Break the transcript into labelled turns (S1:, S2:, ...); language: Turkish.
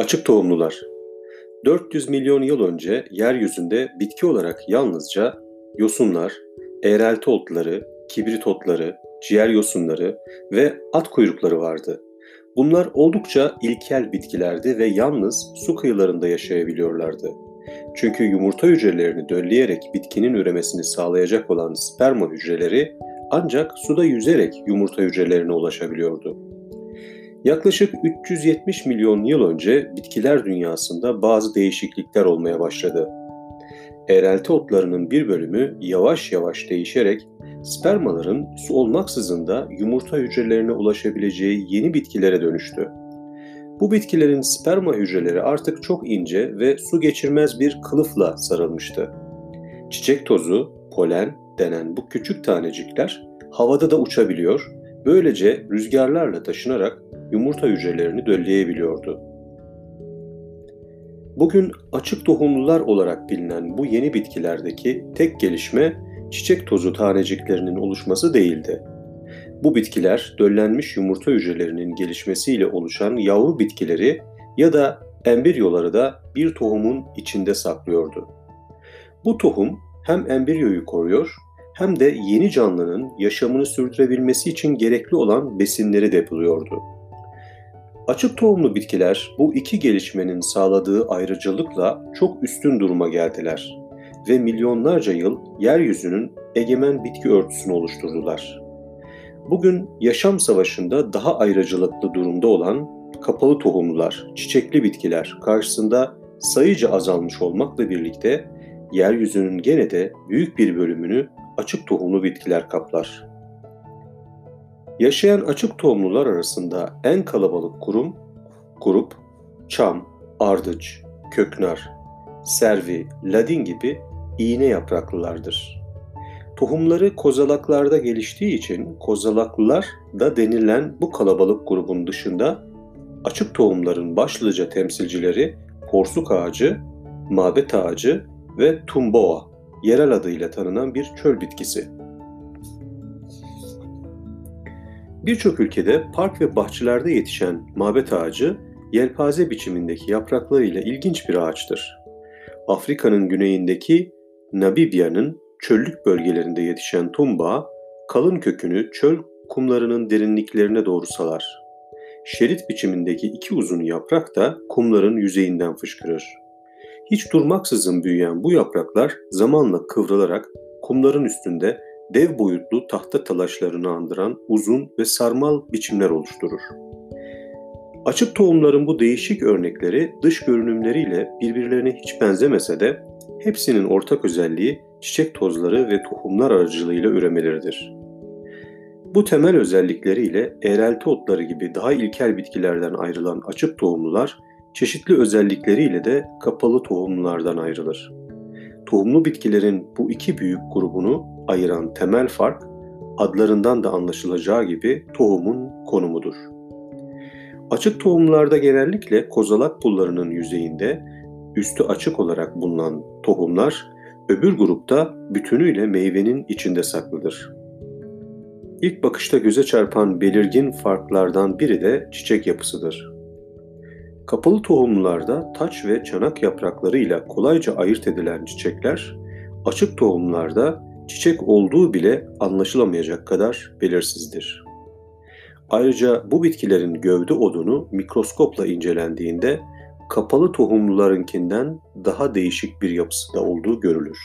S1: Açık tohumlular 400 milyon yıl önce yeryüzünde bitki olarak yalnızca yosunlar, eğrelti otları, kibrit otları, ciğer yosunları ve at kuyrukları vardı. Bunlar oldukça ilkel bitkilerdi ve yalnız su kıyılarında yaşayabiliyorlardı. Çünkü yumurta hücrelerini dölleyerek bitkinin üremesini sağlayacak olan sperma hücreleri ancak suda yüzerek yumurta hücrelerine ulaşabiliyordu. Yaklaşık 370 milyon yıl önce bitkiler dünyasında bazı değişiklikler olmaya başladı. Eğrelti otlarının bir bölümü yavaş yavaş değişerek spermaların su olmaksızın da yumurta hücrelerine ulaşabileceği yeni bitkilere dönüştü. Bu bitkilerin sperma hücreleri artık çok ince ve su geçirmez bir kılıfla sarılmıştı. Çiçek tozu, polen denen bu küçük tanecikler havada da uçabiliyor, böylece rüzgarlarla taşınarak yumurta hücrelerini dölleyebiliyordu. Bugün açık tohumlular olarak bilinen bu yeni bitkilerdeki tek gelişme çiçek tozu taneciklerinin oluşması değildi. Bu bitkiler döllenmiş yumurta hücrelerinin gelişmesiyle oluşan yavru bitkileri ya da embriyoları da bir tohumun içinde saklıyordu. Bu tohum hem embriyoyu koruyor hem de yeni canlının yaşamını sürdürebilmesi için gerekli olan besinleri depoluyordu. Açık tohumlu bitkiler bu iki gelişmenin sağladığı ayrıcalıkla çok üstün duruma geldiler ve milyonlarca yıl yeryüzünün egemen bitki örtüsünü oluşturdular. Bugün yaşam savaşında daha ayrıcalıklı durumda olan kapalı tohumlular, çiçekli bitkiler karşısında sayıca azalmış olmakla birlikte yeryüzünün gene de büyük bir bölümünü açık tohumlu bitkiler kaplar. Yaşayan açık tohumlular arasında en kalabalık kurum, grup, çam, ardıç, köknar, servi, ladin gibi iğne yapraklılardır. Tohumları kozalaklarda geliştiği için kozalaklılar da denilen bu kalabalık grubun dışında açık tohumların başlıca temsilcileri porsuk ağacı, mabet ağacı ve tumboa, yerel adıyla tanınan bir çöl bitkisi. Birçok ülkede park ve bahçelerde yetişen mabet ağacı yelpaze biçimindeki yapraklarıyla ilginç bir ağaçtır. Afrika'nın güneyindeki Namibya'nın çöllük bölgelerinde yetişen tumba, kalın kökünü çöl kumlarının derinliklerine doğru salar. Şerit biçimindeki iki uzun yaprak da kumların yüzeyinden fışkırır. Hiç durmaksızın büyüyen bu yapraklar zamanla kıvrılarak kumların üstünde dev boyutlu tahta talaşlarını andıran uzun ve sarmal biçimler oluşturur. Açık tohumların bu değişik örnekleri dış görünümleriyle birbirlerine hiç benzemese de hepsinin ortak özelliği çiçek tozları ve tohumlar aracılığıyla üremeleridir. Bu temel özellikleriyle eğrelti otları gibi daha ilkel bitkilerden ayrılan açık tohumlular çeşitli özellikleriyle de kapalı tohumlulardan ayrılır. Tohumlu bitkilerin bu iki büyük grubunu ayıran temel fark adlarından da anlaşılacağı gibi tohumun konumudur. Açık tohumlarda genellikle kozalak pullarının yüzeyinde üstü açık olarak bulunan tohumlar öbür grupta bütünüyle meyvenin içinde saklıdır. İlk bakışta göze çarpan belirgin farklardan biri de çiçek yapısıdır. Kapalı tohumlarda taç ve çanak yapraklarıyla kolayca ayırt edilen çiçekler, açık tohumlarda çiçek olduğu bile anlaşılamayacak kadar belirsizdir. Ayrıca bu bitkilerin gövde odunu mikroskopla incelendiğinde kapalı tohumlularınkinden daha değişik bir yapısı da olduğu görülür.